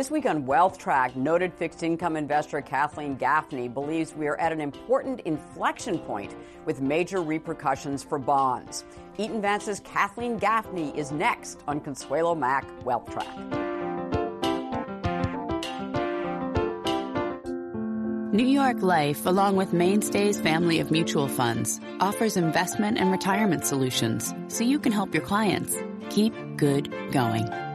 This week on Wealth Track, noted fixed income investor Kathleen Gaffney believes we are at an important inflection point with major repercussions for bonds. Eaton Vance's Kathleen Gaffney is next on Consuelo Mack Wealth Track. New York Life, along with Mainstay's family of mutual funds, offers investment and retirement solutions so you can help your clients keep good going.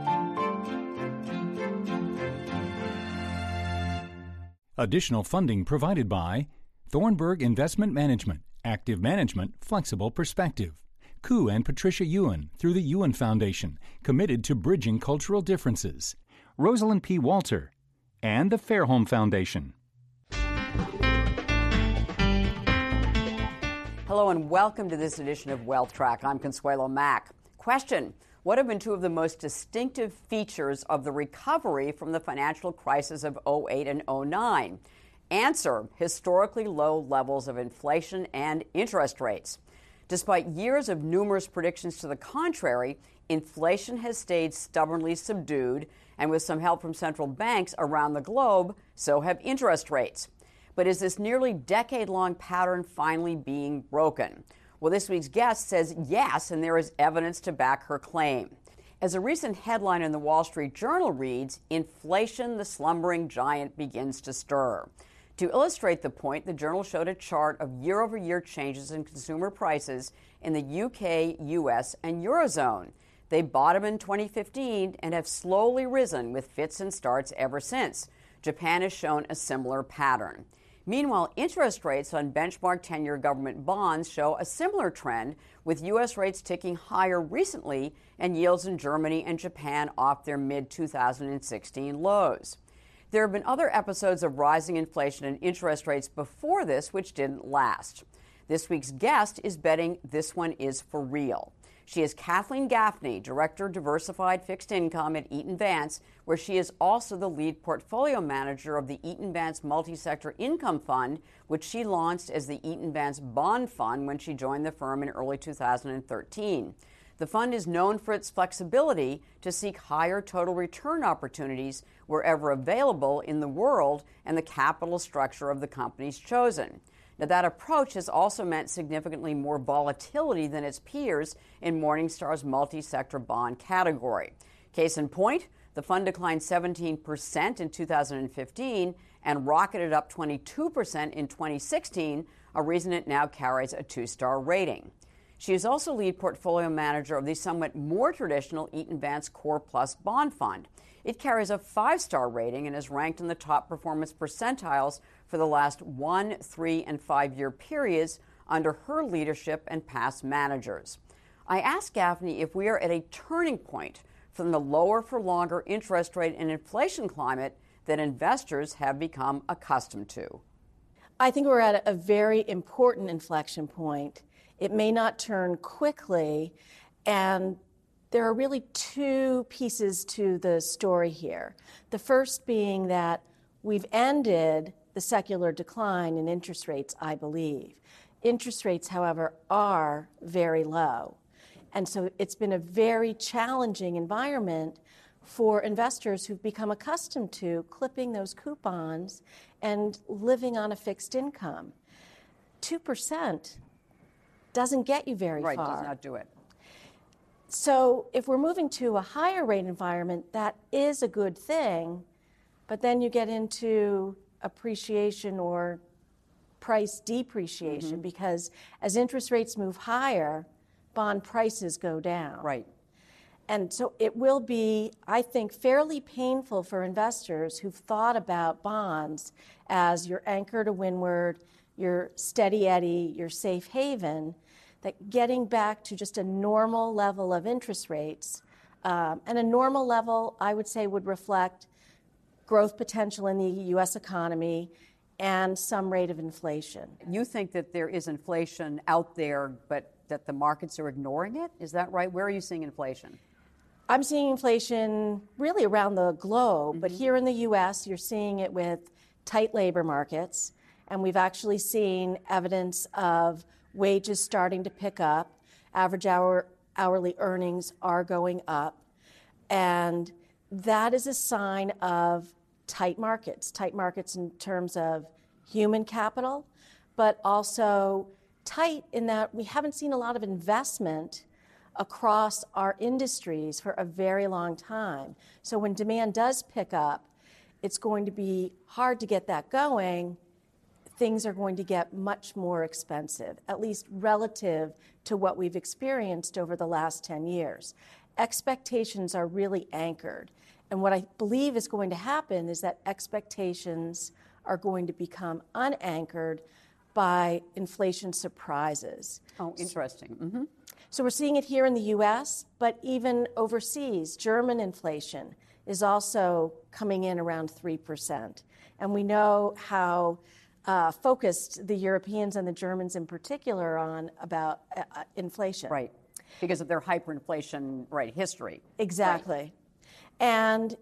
Additional funding provided by Thornburg Investment Management, Active Management, Flexible Perspective. Koo and Patricia Yuen through the Yuen Foundation, committed to bridging cultural differences. Rosalind P. Walter and the Fairholme Foundation. Hello and welcome to this edition of Wealth Track. I'm Consuelo Mack. Question What have been two of the most distinctive features of the recovery from the financial crisis of 08 and 09? Answer Historically low levels of inflation and interest rates. Despite years of numerous predictions to the contrary, inflation has stayed stubbornly subdued, and with some help from central banks around the globe, so have interest rates. But is this nearly decade long pattern finally being broken? Well, this week's guest says yes, and there is evidence to back her claim. As a recent headline in the Wall Street Journal reads, Inflation, the slumbering giant, begins to stir. To illustrate the point, the journal showed a chart of year over year changes in consumer prices in the UK, US, and Eurozone. They bottomed in 2015 and have slowly risen with fits and starts ever since. Japan has shown a similar pattern. Meanwhile, interest rates on benchmark 10 year government bonds show a similar trend, with U.S. rates ticking higher recently and yields in Germany and Japan off their mid 2016 lows. There have been other episodes of rising inflation and interest rates before this, which didn't last. This week's guest is betting this one is for real. She is Kathleen Gaffney, Director Diversified Fixed Income at Eaton Vance, where she is also the lead portfolio manager of the Eaton Vance Multi Sector Income Fund, which she launched as the Eaton Vance Bond Fund when she joined the firm in early 2013. The fund is known for its flexibility to seek higher total return opportunities wherever available in the world and the capital structure of the companies chosen. Now, that approach has also meant significantly more volatility than its peers in Morningstar's multi sector bond category. Case in point, the fund declined 17% in 2015 and rocketed up 22% in 2016, a reason it now carries a two star rating. She is also lead portfolio manager of the somewhat more traditional Eaton Vance Core Plus Bond Fund. It carries a five star rating and is ranked in the top performance percentiles for the last one, three, and five year periods under her leadership and past managers. I asked Gaffney if we are at a turning point from the lower for longer interest rate and inflation climate that investors have become accustomed to. I think we're at a very important inflection point. It may not turn quickly, and there are really two pieces to the story here. The first being that we've ended the secular decline in interest rates, I believe. Interest rates, however, are very low. And so it's been a very challenging environment for investors who've become accustomed to clipping those coupons and living on a fixed income. 2% doesn't get you very right, far. Right, does not do it. So if we're moving to a higher rate environment, that is a good thing. But then you get into appreciation or price depreciation mm-hmm. because as interest rates move higher, bond prices go down. Right. And so it will be, I think, fairly painful for investors who've thought about bonds as your anchor to windward, your steady eddy, your safe haven, that getting back to just a normal level of interest rates, um, and a normal level, I would say, would reflect growth potential in the U.S. economy, and some rate of inflation. You think that there is inflation out there, but that the markets are ignoring it? Is that right? Where are you seeing inflation? I'm seeing inflation really around the globe, mm-hmm. but here in the US, you're seeing it with tight labor markets. And we've actually seen evidence of wages starting to pick up. Average hour, hourly earnings are going up. And that is a sign of tight markets, tight markets in terms of human capital, but also tight in that we haven't seen a lot of investment across our industries for a very long time. So when demand does pick up, it's going to be hard to get that going. Things are going to get much more expensive, at least relative to what we've experienced over the last 10 years. Expectations are really anchored. And what I believe is going to happen is that expectations are going to become unanchored by inflation surprises. Oh, interesting. Mm-hmm. So we're seeing it here in the US, but even overseas, German inflation is also coming in around 3%. And we know how uh, focused the Europeans and the Germans in particular on about uh, uh inflation. Right. Because of their hyperinflation, right, history. Exactly. Right. And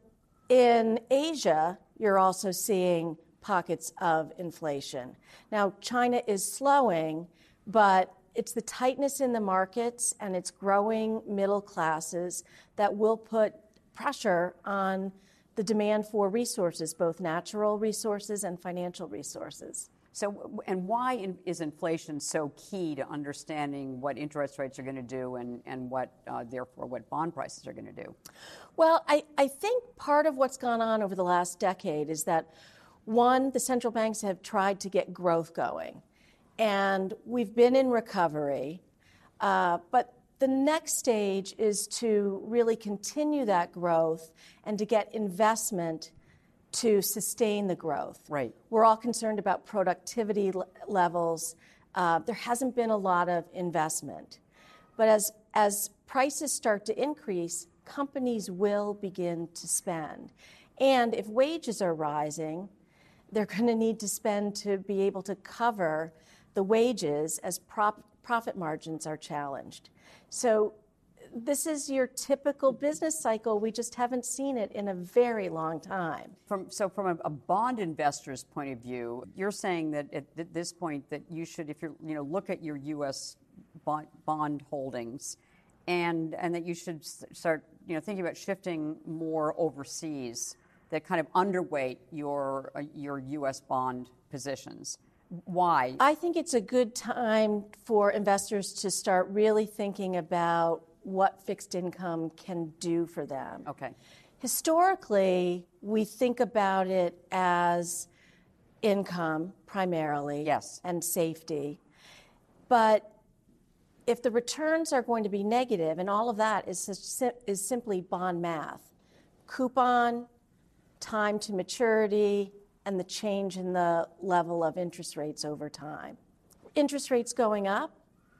in Asia, you're also seeing pockets of inflation. Now, China is slowing, but it's the tightness in the markets and it's growing middle classes that will put pressure on the demand for resources, both natural resources and financial resources. So, and why in, is inflation so key to understanding what interest rates are going to do and, and what, uh, therefore, what bond prices are going to do? Well, I, I think part of what's gone on over the last decade is that one, the central banks have tried to get growth going, and we've been in recovery. Uh, but the next stage is to really continue that growth and to get investment to sustain the growth. Right. We're all concerned about productivity levels. Uh, there hasn't been a lot of investment. But as, as prices start to increase, companies will begin to spend. And if wages are rising, they're going to need to spend to be able to cover the wages as prop, profit margins are challenged. So this is your typical business cycle. We just haven't seen it in a very long time. From, so, from a, a bond investor's point of view, you're saying that at this point that you should, if you're, you know, look at your U.S. bond, bond holdings, and and that you should start, you know, thinking about shifting more overseas that kind of underweight your, uh, your U.S. bond positions. Why? I think it's a good time for investors to start really thinking about what fixed income can do for them. Okay. Historically, we think about it as income primarily yes. and safety. But if the returns are going to be negative, and all of that is, is simply bond math, coupon, time to maturity, and the change in the level of interest rates over time. Interest rates going up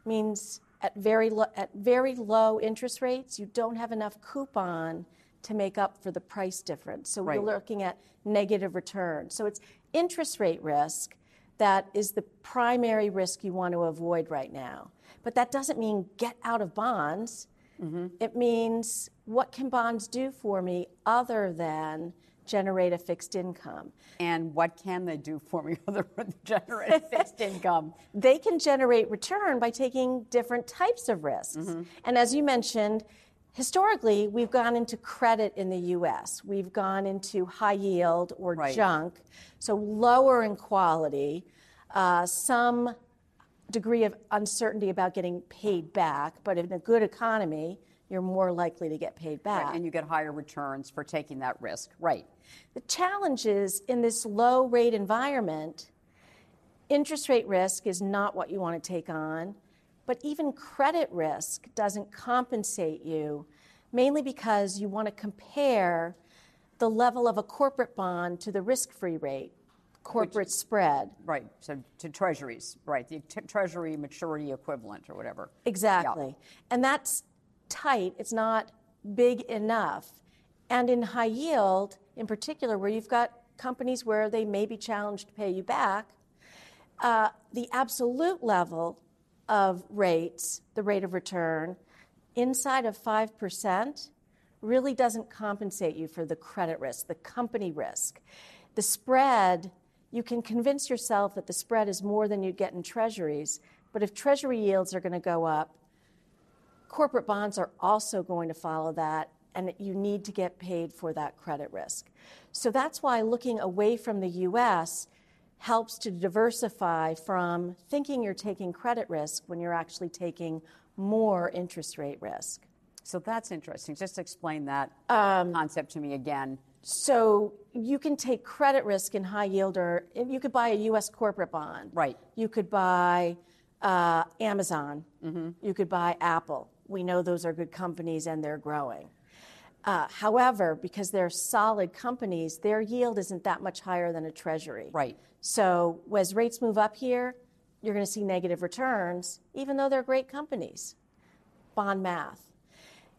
means at very, lo- at very low interest rates, you don't have enough coupon to make up for the price difference. So right. we're looking at negative return. So it's interest rate risk that is the primary risk you want to avoid right now. But that doesn't mean get out of bonds. Mm-hmm. It means what can bonds do for me other than generate a fixed income. And what can they do for me other than generate a fixed income? They can generate return by taking different types of risks. Mm-hmm. And as you mentioned, historically, we've gone into credit in the US. We've gone into high yield or right. junk, so lower in quality, uh, some degree of uncertainty about getting paid back, but in a good economy, you're more likely to get paid back. Right, and you get higher returns for taking that risk. Right. The challenge is in this low rate environment, interest rate risk is not what you want to take on, but even credit risk doesn't compensate you, mainly because you want to compare the level of a corporate bond to the risk free rate corporate Which, spread. Right, so to treasuries, right, the t- treasury maturity equivalent or whatever. Exactly. Yeah. And that's tight, it's not big enough. And in high yield, in particular, where you've got companies where they may be challenged to pay you back, uh, the absolute level of rates, the rate of return, inside of 5% really doesn't compensate you for the credit risk, the company risk. The spread, you can convince yourself that the spread is more than you'd get in treasuries, but if treasury yields are going to go up, corporate bonds are also going to follow that and you need to get paid for that credit risk. So that's why looking away from the US helps to diversify from thinking you're taking credit risk when you're actually taking more interest rate risk. So that's interesting. Just explain that um, concept to me again. So you can take credit risk in high yield, or you could buy a U.S. corporate bond. Right. You could buy uh, Amazon. Mm-hmm. You could buy Apple. We know those are good companies and they're growing. Uh, however, because they're solid companies, their yield isn't that much higher than a treasury. Right. So as rates move up here, you're going to see negative returns, even though they're great companies. Bond math.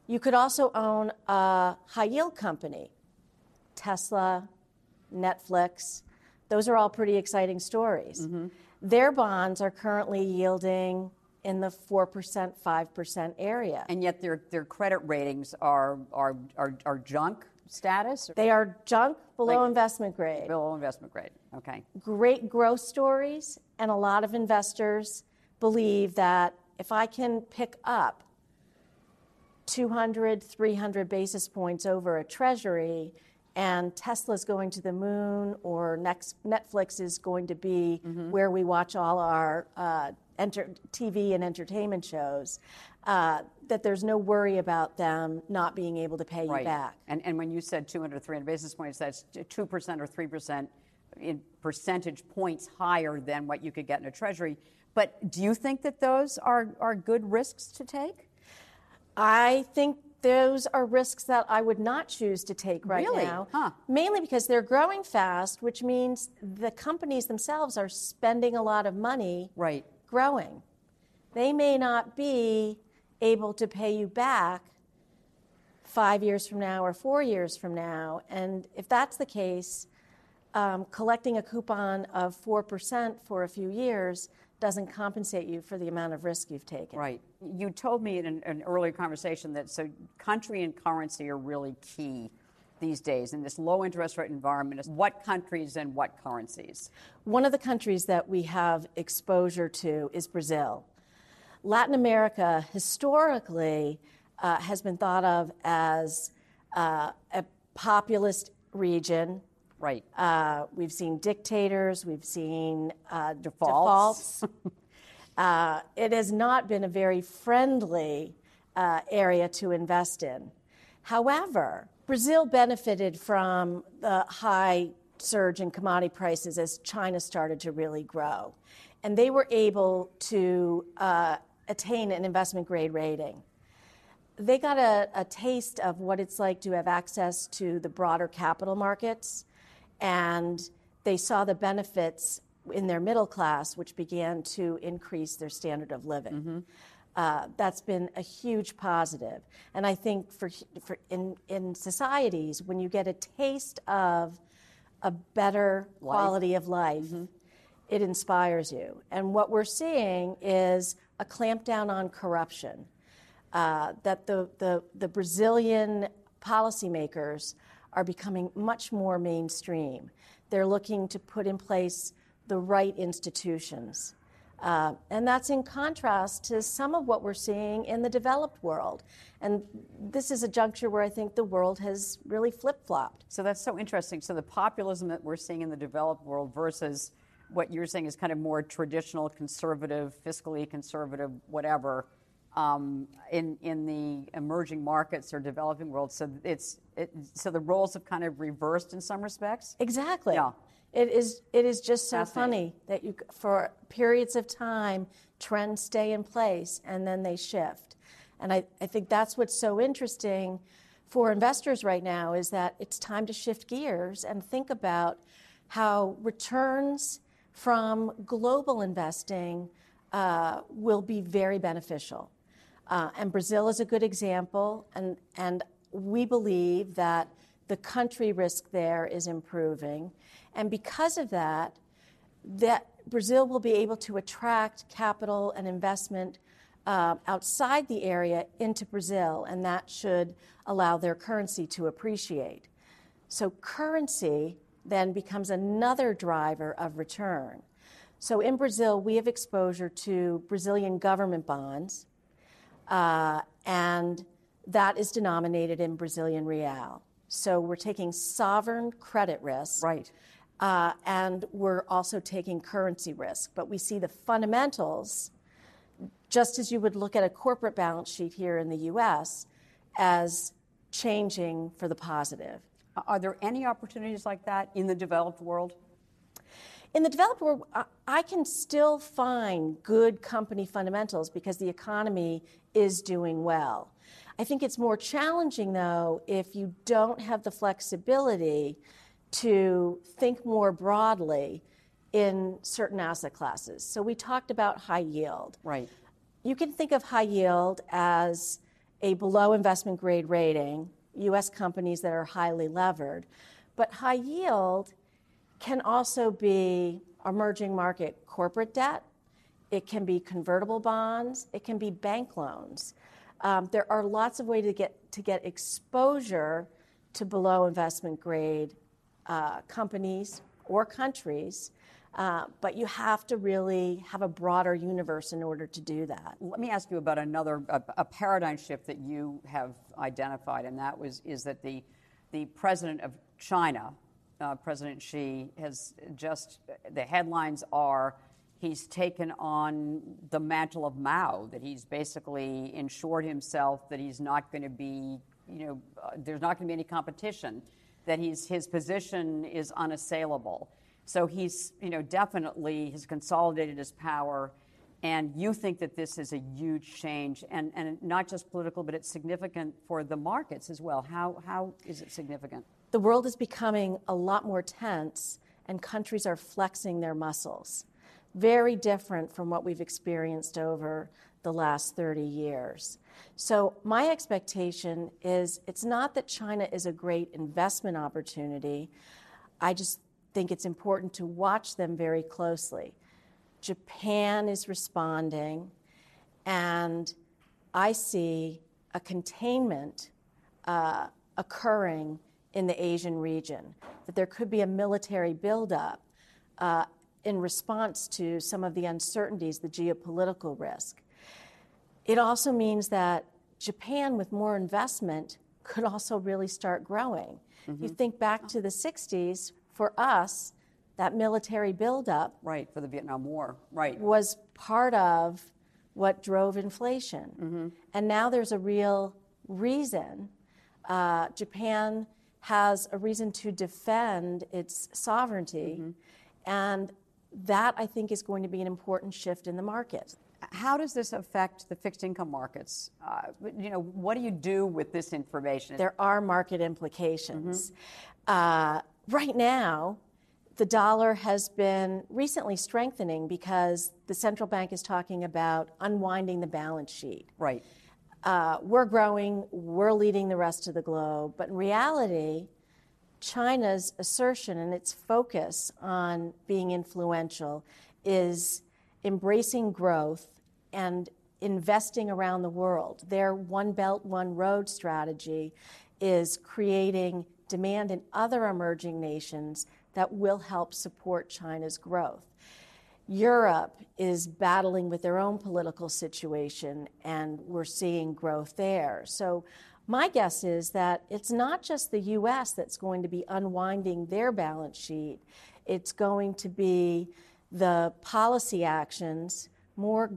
You could also own a high yield company, Tesla, Netflix. Those are all pretty exciting stories. Mm-hmm. Their bonds are currently yielding in the 4%, 5% area. And yet their, their credit ratings are, are, are, are junk status? They are junk below like, investment grade. Below investment grade, okay. Great growth stories, and a lot of investors believe that if I can pick up 200, 300 basis points over a treasury, and Tesla's going to the moon, or next Netflix is going to be mm-hmm. where we watch all our uh, enter- TV and entertainment shows, uh, that there's no worry about them not being able to pay right. you back. And, and when you said 200, 300 basis points, that's 2% or 3% in percentage points higher than what you could get in a treasury. But do you think that those are, are good risks to take? I think those are risks that I would not choose to take right really? now. Huh. Mainly because they're growing fast, which means the companies themselves are spending a lot of money right. Growing. They may not be able to pay you back five years from now or four years from now. And if that's the case, um, collecting a coupon of 4% for a few years doesn't compensate you for the amount of risk you've taken. Right. You told me in an, an earlier conversation that so country and currency are really key these days in this low interest rate environment is what countries and what currencies one of the countries that we have exposure to is brazil latin america historically uh, has been thought of as uh, a populist region Right. Uh, we've seen dictators, we've seen uh, defaults. defaults. uh, it has not been a very friendly uh, area to invest in. However, Brazil benefited from the high surge in commodity prices as China started to really grow. And they were able to uh, attain an investment grade rating they got a, a, taste of what it's like to have access to the broader capital markets and they saw the benefits in their middle class, which began to increase their standard of living. Uh, that's been a huge positive. And I think for, for in, in societies, when you get a taste of a better life. quality of life, mm-hmm. it inspires you. And what we're seeing is a clampdown on corruption. Uh, that the, the, the Brazilian policymakers are becoming much more mainstream. They're looking to put in place the right institutions. Uh, and that's in contrast to some of what we're seeing in the developed world. And this is a juncture where I think the world has really flip flopped. So that's so interesting. So the populism that we're seeing in the developed world versus what you're saying is kind of more traditional, conservative, fiscally conservative, whatever, um, in in the emerging markets or developing world. So it's it, so the roles have kind of reversed in some respects. Exactly. Yeah. It is it is just so funny that you for periods of time trends stay in place and then they shift. And I, I think that's what's so interesting for investors right now is that it's time to shift gears and think about how returns from global investing uh, will be very beneficial. Uh, and Brazil is a good example, and, and we believe that the country risk there is improving. And because of that, that Brazil will be able to attract capital and investment uh, outside the area into Brazil, and that should allow their currency to appreciate. So, currency then becomes another driver of return. So, in Brazil, we have exposure to Brazilian government bonds, uh, and that is denominated in Brazilian real. So we're taking sovereign credit risk. Right. Uh, and we're also taking currency risk. But we see the fundamentals, just as you would look at a corporate balance sheet here in the US, as changing for the positive. Are there any opportunities like that in the developed world? In the developed world, I can still find good company fundamentals because the economy is doing well. I think it's more challenging, though, if you don't have the flexibility to think more broadly in certain asset classes. So we talked about high yield. Right. You can think of high yield as a below investment grade rating, US companies that are highly levered. But high yield can also be emerging market corporate debt, it can be convertible bonds, it can be bank loans. Um, there are lots of ways to get, to get exposure to below investment grade uh, companies or countries, uh, but you have to really have a broader universe in order to do that. Let me ask you about another a, a paradigm shift that you have identified, and that was is that the the president of China, uh, President Xi, has just the headlines are he's taken on the mantle of Mao, that he's basically ensured himself that he's not going to be, you know, uh, there's not going to be any competition, that he's, his position is unassailable. So he's, you know, definitely has consolidated his power. And you think that this is a huge change, and, and not just political, but it's significant for the markets as well. How, how is it significant? The world is becoming a lot more tense, and countries are flexing their muscles very different from what we've experienced over the last 30 years. So, my expectation is it's not that China is a great investment opportunity. I just think it's important to watch them very closely. Japan is responding, and I see a containment uh, occurring in the Asian region, that there could be a military buildup uh, in response to some of the uncertainties, the geopolitical risk. It also means that Japan, with more investment, could also really start growing. Mm-hmm. You think back to the 60s, for us, that military buildup. Right, for the Vietnam War, right. Was part of what drove inflation. Mm-hmm. And now there's a real reason. Uh, Japan has a reason to defend its sovereignty. Mm-hmm. And that I think is going to be an important shift in the market. How does this affect the fixed income markets? Uh, you know, what do you do with this information? There are market implications. Mm-hmm. Uh, right now, the dollar has been recently strengthening because the central bank is talking about unwinding the balance sheet. Right. Uh, we're growing, we're leading the rest of the globe, but in reality, China's assertion and its focus on being influential is embracing growth and investing around the world. Their One Belt, One Road strategy is creating demand in other emerging nations that will help support China's growth. Europe is battling with their own political situation, and we're seeing growth there. So my guess is that it's not just the US that's going to be unwinding their balance sheet, it's going to be the policy actions, more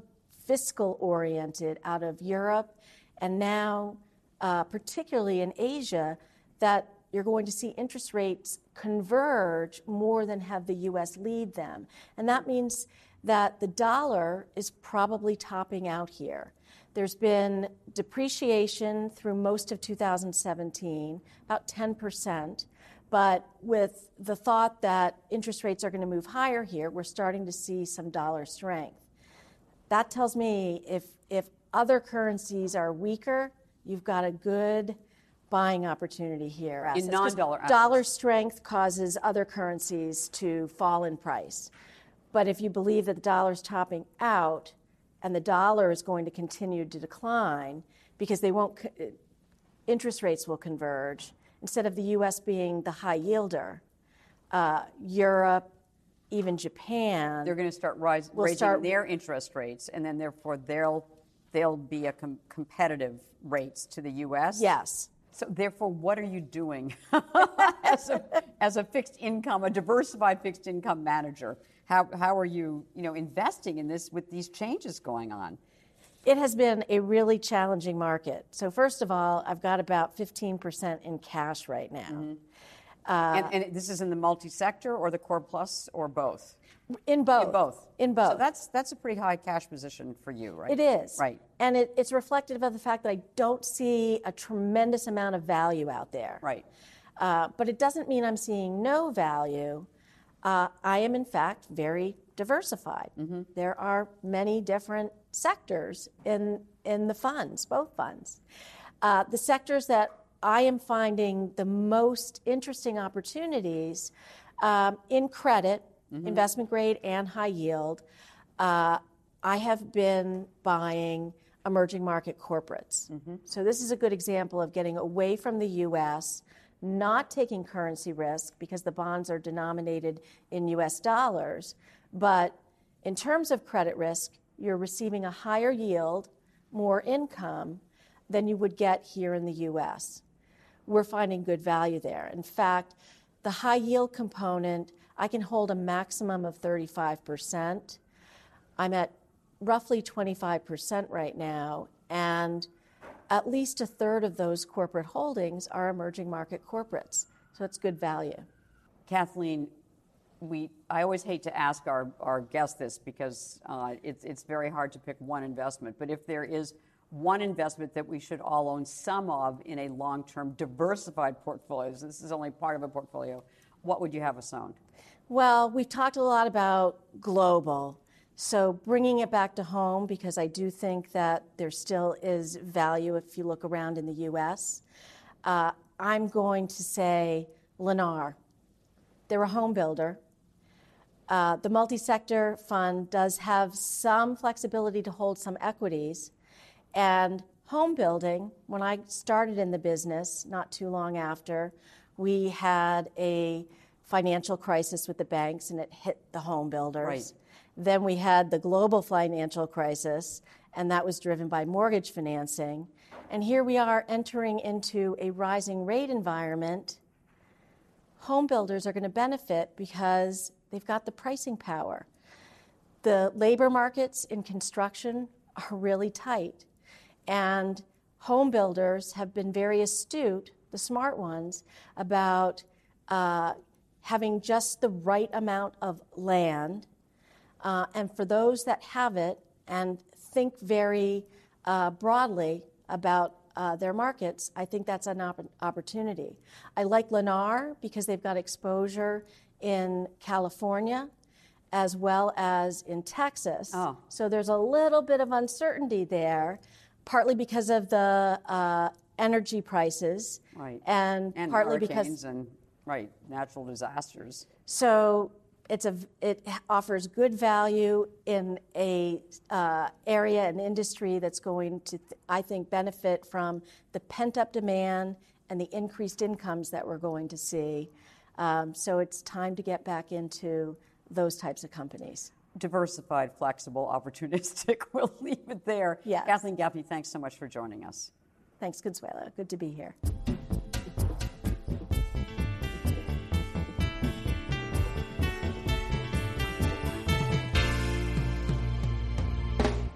fiscal oriented out of Europe and now, uh, particularly in Asia, that you're going to see interest rates converge more than have the US lead them. And that means that the dollar is probably topping out here. There's been depreciation through most of 2017, about 10%. But with the thought that interest rates are going to move higher here, we're starting to see some dollar strength. That tells me if, if other currencies are weaker, you've got a good buying opportunity here. In non-dollar dollar strength causes other currencies to fall in price. But if you believe that the dollar's topping out, and the dollar is going to continue to decline because they won't interest rates will converge instead of the US being the high yielder uh, Europe even Japan they're going to start rise, raising start, their interest rates and then therefore they'll they'll be a com- competitive rates to the U.S. Yes. So therefore, what are you doing as, a, as a fixed income, a diversified fixed income manager? How, how are you, you know, investing in this with these changes going on? It has been a really challenging market. So first of all, I've got about 15% in cash right now. Mm-hmm. Uh, and, and, this is in the multi-sector or the core plus or both? In both. In both. In both. So that's that's a pretty high cash position for you, right? It is. Right. And it, it's reflective of the fact that I don't see a tremendous amount of value out there. Right. Uh, but it doesn't mean I'm seeing no value. Uh, I am, in fact, very diversified. Mm-hmm. There are many different sectors in in the funds, both funds. Uh, the sectors that I am finding the most interesting opportunities um, in credit mm-hmm. investment grade and high yield. Uh, I have been buying emerging market corporates. Mm-hmm. So this is a good example of getting away from the U.S., not taking currency risk because the bonds are denominated in U.S. dollars, but in terms of credit risk, you're receiving a higher yield, more income than you would get here in the U.S. We're finding good value there. In fact, the high yield component I can hold a maximum of 35%. I'm at roughly 25% right now, and at least a third of those corporate holdings are emerging market corporates. So it's good value. Kathleen, we, I always hate to ask our, our guests this because uh, it's, it's very hard to pick one investment. But if there is one investment that we should all own some of in a long term diversified portfolio, so this is only part of a portfolio, what would you have us own? Well, we've talked a lot about global. So bringing it back to home, because I do think that there still is value if you look around in the US, uh, I'm going to say Lennar. They're a home builder. Uh, the multi sector fund does have some flexibility to hold some equities. And home building, when I started in the business not too long after, we had a financial crisis with the banks and it hit the home builders. Right. Then we had the global financial crisis, and that was driven by mortgage financing. And here we are entering into a rising rate environment. Home builders are going to benefit because they've got the pricing power. The labor markets in construction are really tight, and home builders have been very astute, the smart ones, about uh, having just the right amount of land. Uh, and for those that have it and think very uh, broadly about uh, their markets, I think that's an op- opportunity. I like Lennar because they've got exposure in California as well as in Texas. Oh. So there's a little bit of uncertainty there, partly because of the uh, energy prices, right. and, and partly because and Right, natural disasters. So it's a, it offers good value in a uh, area and industry that's going to, I think, benefit from the pent up demand and the increased incomes that we're going to see. Um, so it's time to get back into those types of companies. Diversified, flexible, opportunistic. We'll leave it there. Yes. Kathleen Gaffney, thanks so much for joining us. Thanks, Consuelo. Good to be here.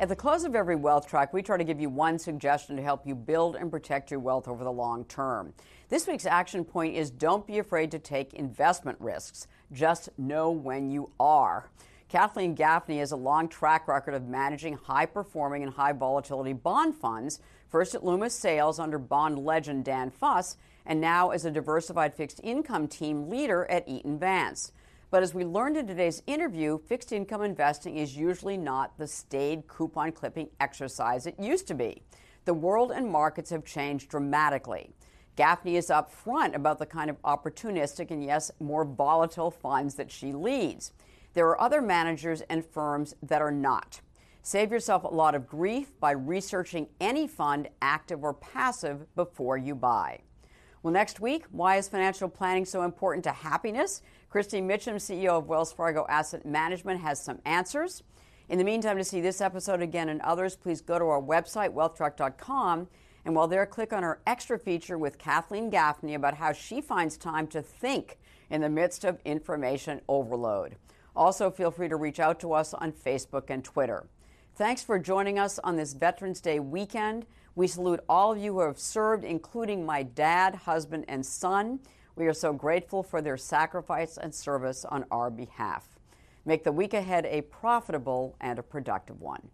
At the close of every wealth track, we try to give you one suggestion to help you build and protect your wealth over the long term. This week's action point is don't be afraid to take investment risks. Just know when you are. Kathleen Gaffney has a long track record of managing high performing and high volatility bond funds, first at Loomis Sayles under bond legend Dan Fuss, and now as a diversified fixed income team leader at Eaton Vance. But as we learned in today's interview, fixed income investing is usually not the staid coupon clipping exercise it used to be. The world and markets have changed dramatically. Gaffney is upfront about the kind of opportunistic and, yes, more volatile funds that she leads. There are other managers and firms that are not. Save yourself a lot of grief by researching any fund, active or passive, before you buy. Well, next week, why is financial planning so important to happiness? Kristi Mitchem, CEO of Wells Fargo Asset Management, has some answers. In the meantime, to see this episode again and others, please go to our website, wealthtrack.com. And while there, click on our extra feature with Kathleen Gaffney about how she finds time to think in the midst of information overload. Also, feel free to reach out to us on Facebook and Twitter. Thanks for joining us on this Veterans Day weekend. We salute all of you who have served, including my dad, husband, and son. We are so grateful for their sacrifice and service on our behalf. Make the week ahead a profitable and a productive one.